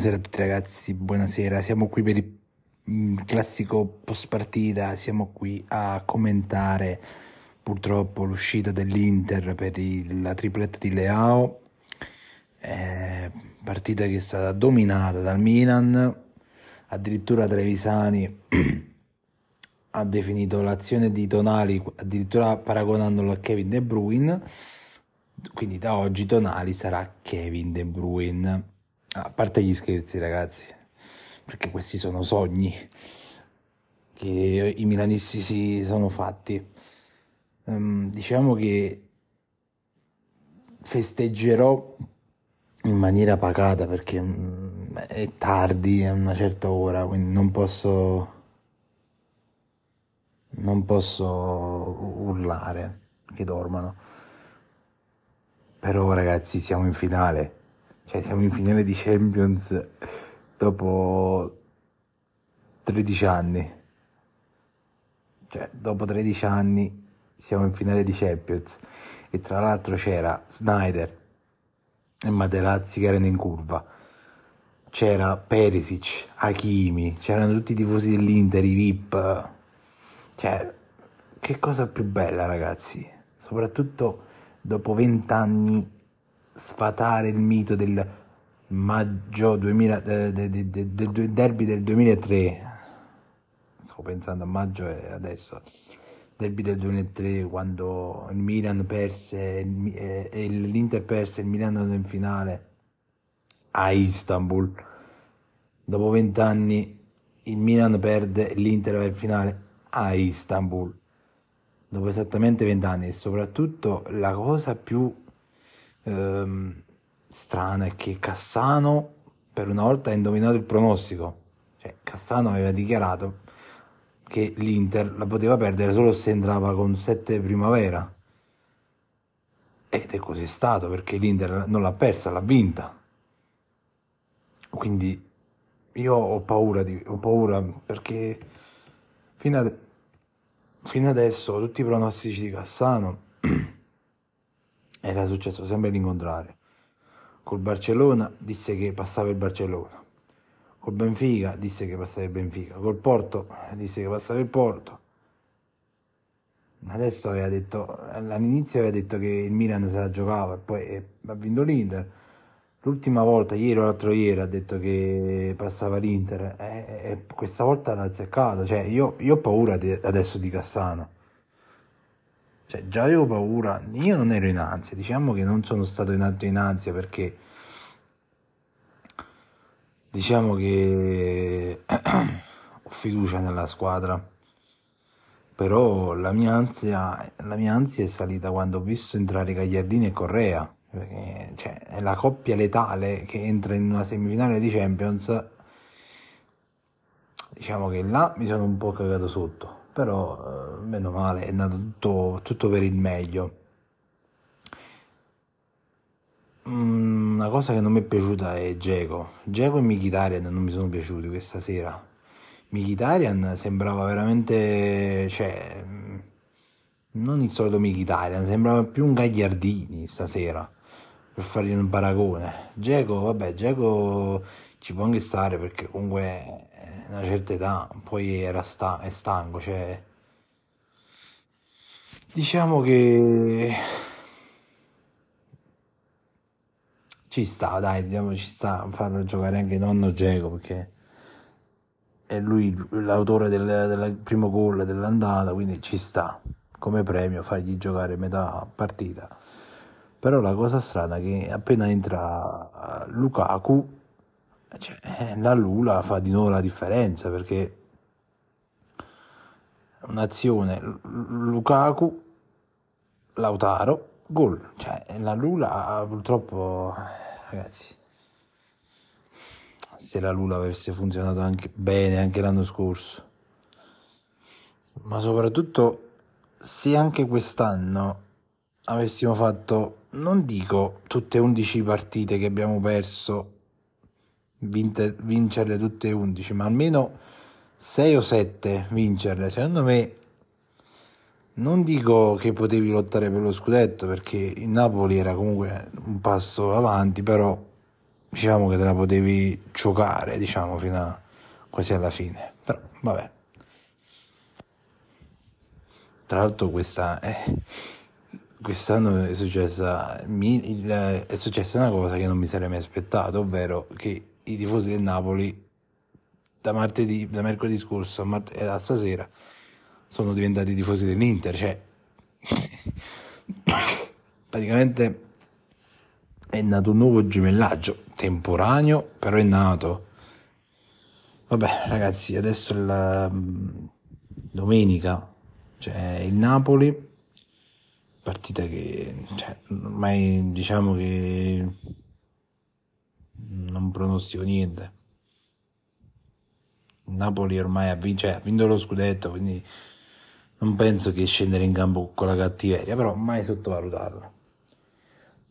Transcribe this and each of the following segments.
Buonasera a tutti ragazzi, buonasera. Siamo qui per il mm, classico post partita, siamo qui a commentare purtroppo l'uscita dell'Inter per il- la tripletta di Leao. Eh, partita che è stata dominata dal Milan, addirittura Trevisani ha definito l'azione di Tonali addirittura paragonandolo a Kevin De Bruyne. Quindi da oggi Tonali sarà Kevin De Bruyne. A parte gli scherzi, ragazzi, perché questi sono sogni che i milanisti si sono fatti. Ehm, diciamo che festeggerò in maniera pacata perché mm, è tardi, è una certa ora, quindi non posso, non posso urlare che dormano. Però ragazzi siamo in finale, cioè siamo in finale di Champions dopo 13 anni. Cioè, dopo 13 anni siamo in finale di Champions e tra l'altro c'era Snyder e Materazzi che erano in curva. C'era Perisic, Hakimi, c'erano tutti i tifosi dell'Inter, i VIP. Cioè, che cosa più bella, ragazzi. Soprattutto dopo vent'anni sfatare il mito del maggio 2000, de- de- de- de- del del derby del 2003. Sto pensando a maggio e adesso. Derby del 2003 quando il Milan perse eh, e l'Inter perse il Milan andò in finale a Istanbul. Dopo vent'anni il Milan perde l'Inter va in finale a Istanbul. Dopo esattamente vent'anni e soprattutto la cosa più ehm, strana è che Cassano per una volta ha indovinato il pronostico. Cioè, Cassano aveva dichiarato che l'Inter la poteva perdere solo se entrava con 7 primavera. Ed è così stato perché l'Inter non l'ha persa, l'ha vinta. Quindi io ho paura, di, ho paura perché fino, ad- fino adesso tutti i pronostici di Cassano era successo sempre l'incontrario. Col Barcellona disse che passava il Barcellona. Col Benfica disse che passava il Benfica. Col Porto disse che passava il Porto. Adesso aveva detto, all'inizio aveva detto che il Milan se la giocava e poi eh, ha vinto l'Inter. L'ultima volta, ieri o l'altro ieri, ha detto che passava l'Inter e, e questa volta l'ha azzeccato. Cioè, io, io ho paura di- adesso di Cassano. Cioè, già avevo paura, io non ero in ansia, diciamo che non sono stato in tanto in ansia perché diciamo che ho fiducia nella squadra, però la mia ansia, la mia ansia è salita quando ho visto entrare Gagliardini e Correa, perché cioè, è la coppia letale che entra in una semifinale di Champions, diciamo che là mi sono un po' cagato sotto, però eh, meno male, è andato tutto, tutto per il meglio. Mm, Una cosa che non mi è piaciuta è Dzeko. Dzeko e Mkhitaryan non mi sono piaciuti questa sera. Mkhitaryan sembrava veramente, cioè, mm, non il solito Mkhitaryan, sembrava più un Gagliardini stasera, per fargli un paragone. Dzeko, vabbè, Dzeko ci può anche stare perché comunque una certa età, poi era sta- è stanco, cioè, diciamo che ci sta, dai, diciamo ci sta a farlo giocare anche nonno Dzeko perché è lui l'autore del, del primo gol dell'andata, quindi ci sta come premio fargli giocare metà partita. Però la cosa strana è che appena entra eh, Lukaku, cioè, eh, la Lula fa di nuovo la differenza perché un'azione Lukaku, Lautaro, gol. Cioè, la Lula purtroppo, ragazzi, se la Lula avesse funzionato anche bene anche l'anno scorso, ma soprattutto se anche quest'anno avessimo fatto, non dico tutte 11 partite che abbiamo perso, vinte- vincerle tutte e 11, ma almeno 6 o 7 vincerle, secondo me non dico che potevi lottare per lo scudetto perché il Napoli era comunque un passo avanti, però diciamo che te la potevi giocare, diciamo, fino a quasi alla fine. Però, vabbè. Tra l'altro questa è, quest'anno è successa, è successa una cosa che non mi sarei mai aspettato, ovvero che i tifosi del Napoli da martedì, da mercoledì scorso a, mart- a stasera sono diventati tifosi dell'Inter, cioè praticamente è nato un nuovo gemellaggio temporaneo, però è nato. Vabbè, ragazzi, adesso la mm, domenica, cioè il Napoli, partita che cioè, ormai diciamo che non pronostico niente. Napoli ormai ha vinto, cioè, ha vinto lo scudetto, quindi non penso che scendere in campo con la cattiveria, però mai sottovalutarlo.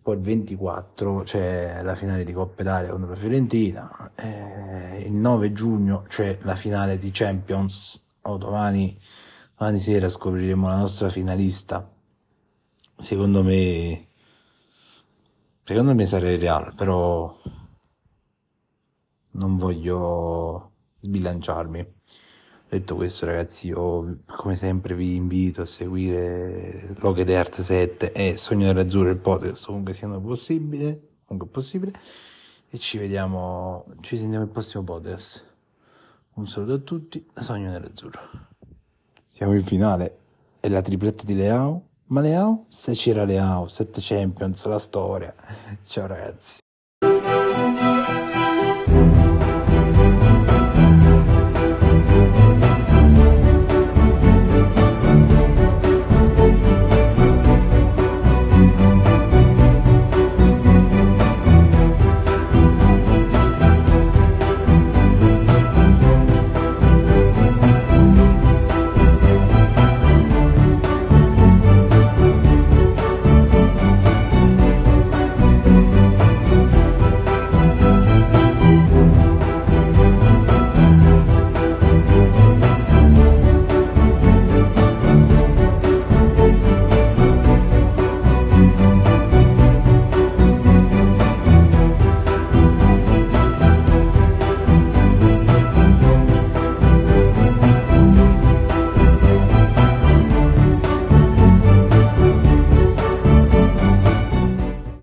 Poi il 24 c'è la finale di Coppa Italia contro la Fiorentina, eh, il 9 giugno c'è la finale di Champions, oh, domani, domani sera scopriremo la nostra finalista. Secondo me, secondo me sarà Real, però non voglio sbilanciarmi. Detto questo, ragazzi, io come sempre vi invito a seguire Loghe Art 7 e Sogno Nerazzurro il podcast comunque siano possibile, comunque possibile. E ci vediamo, ci sentiamo il prossimo podcast. Un saluto a tutti, Sogno Nerazzurro. Siamo in finale, è la tripletta di Leao, ma Leao? Se c'era Leao, 7 Champions, la storia. Ciao ragazzi.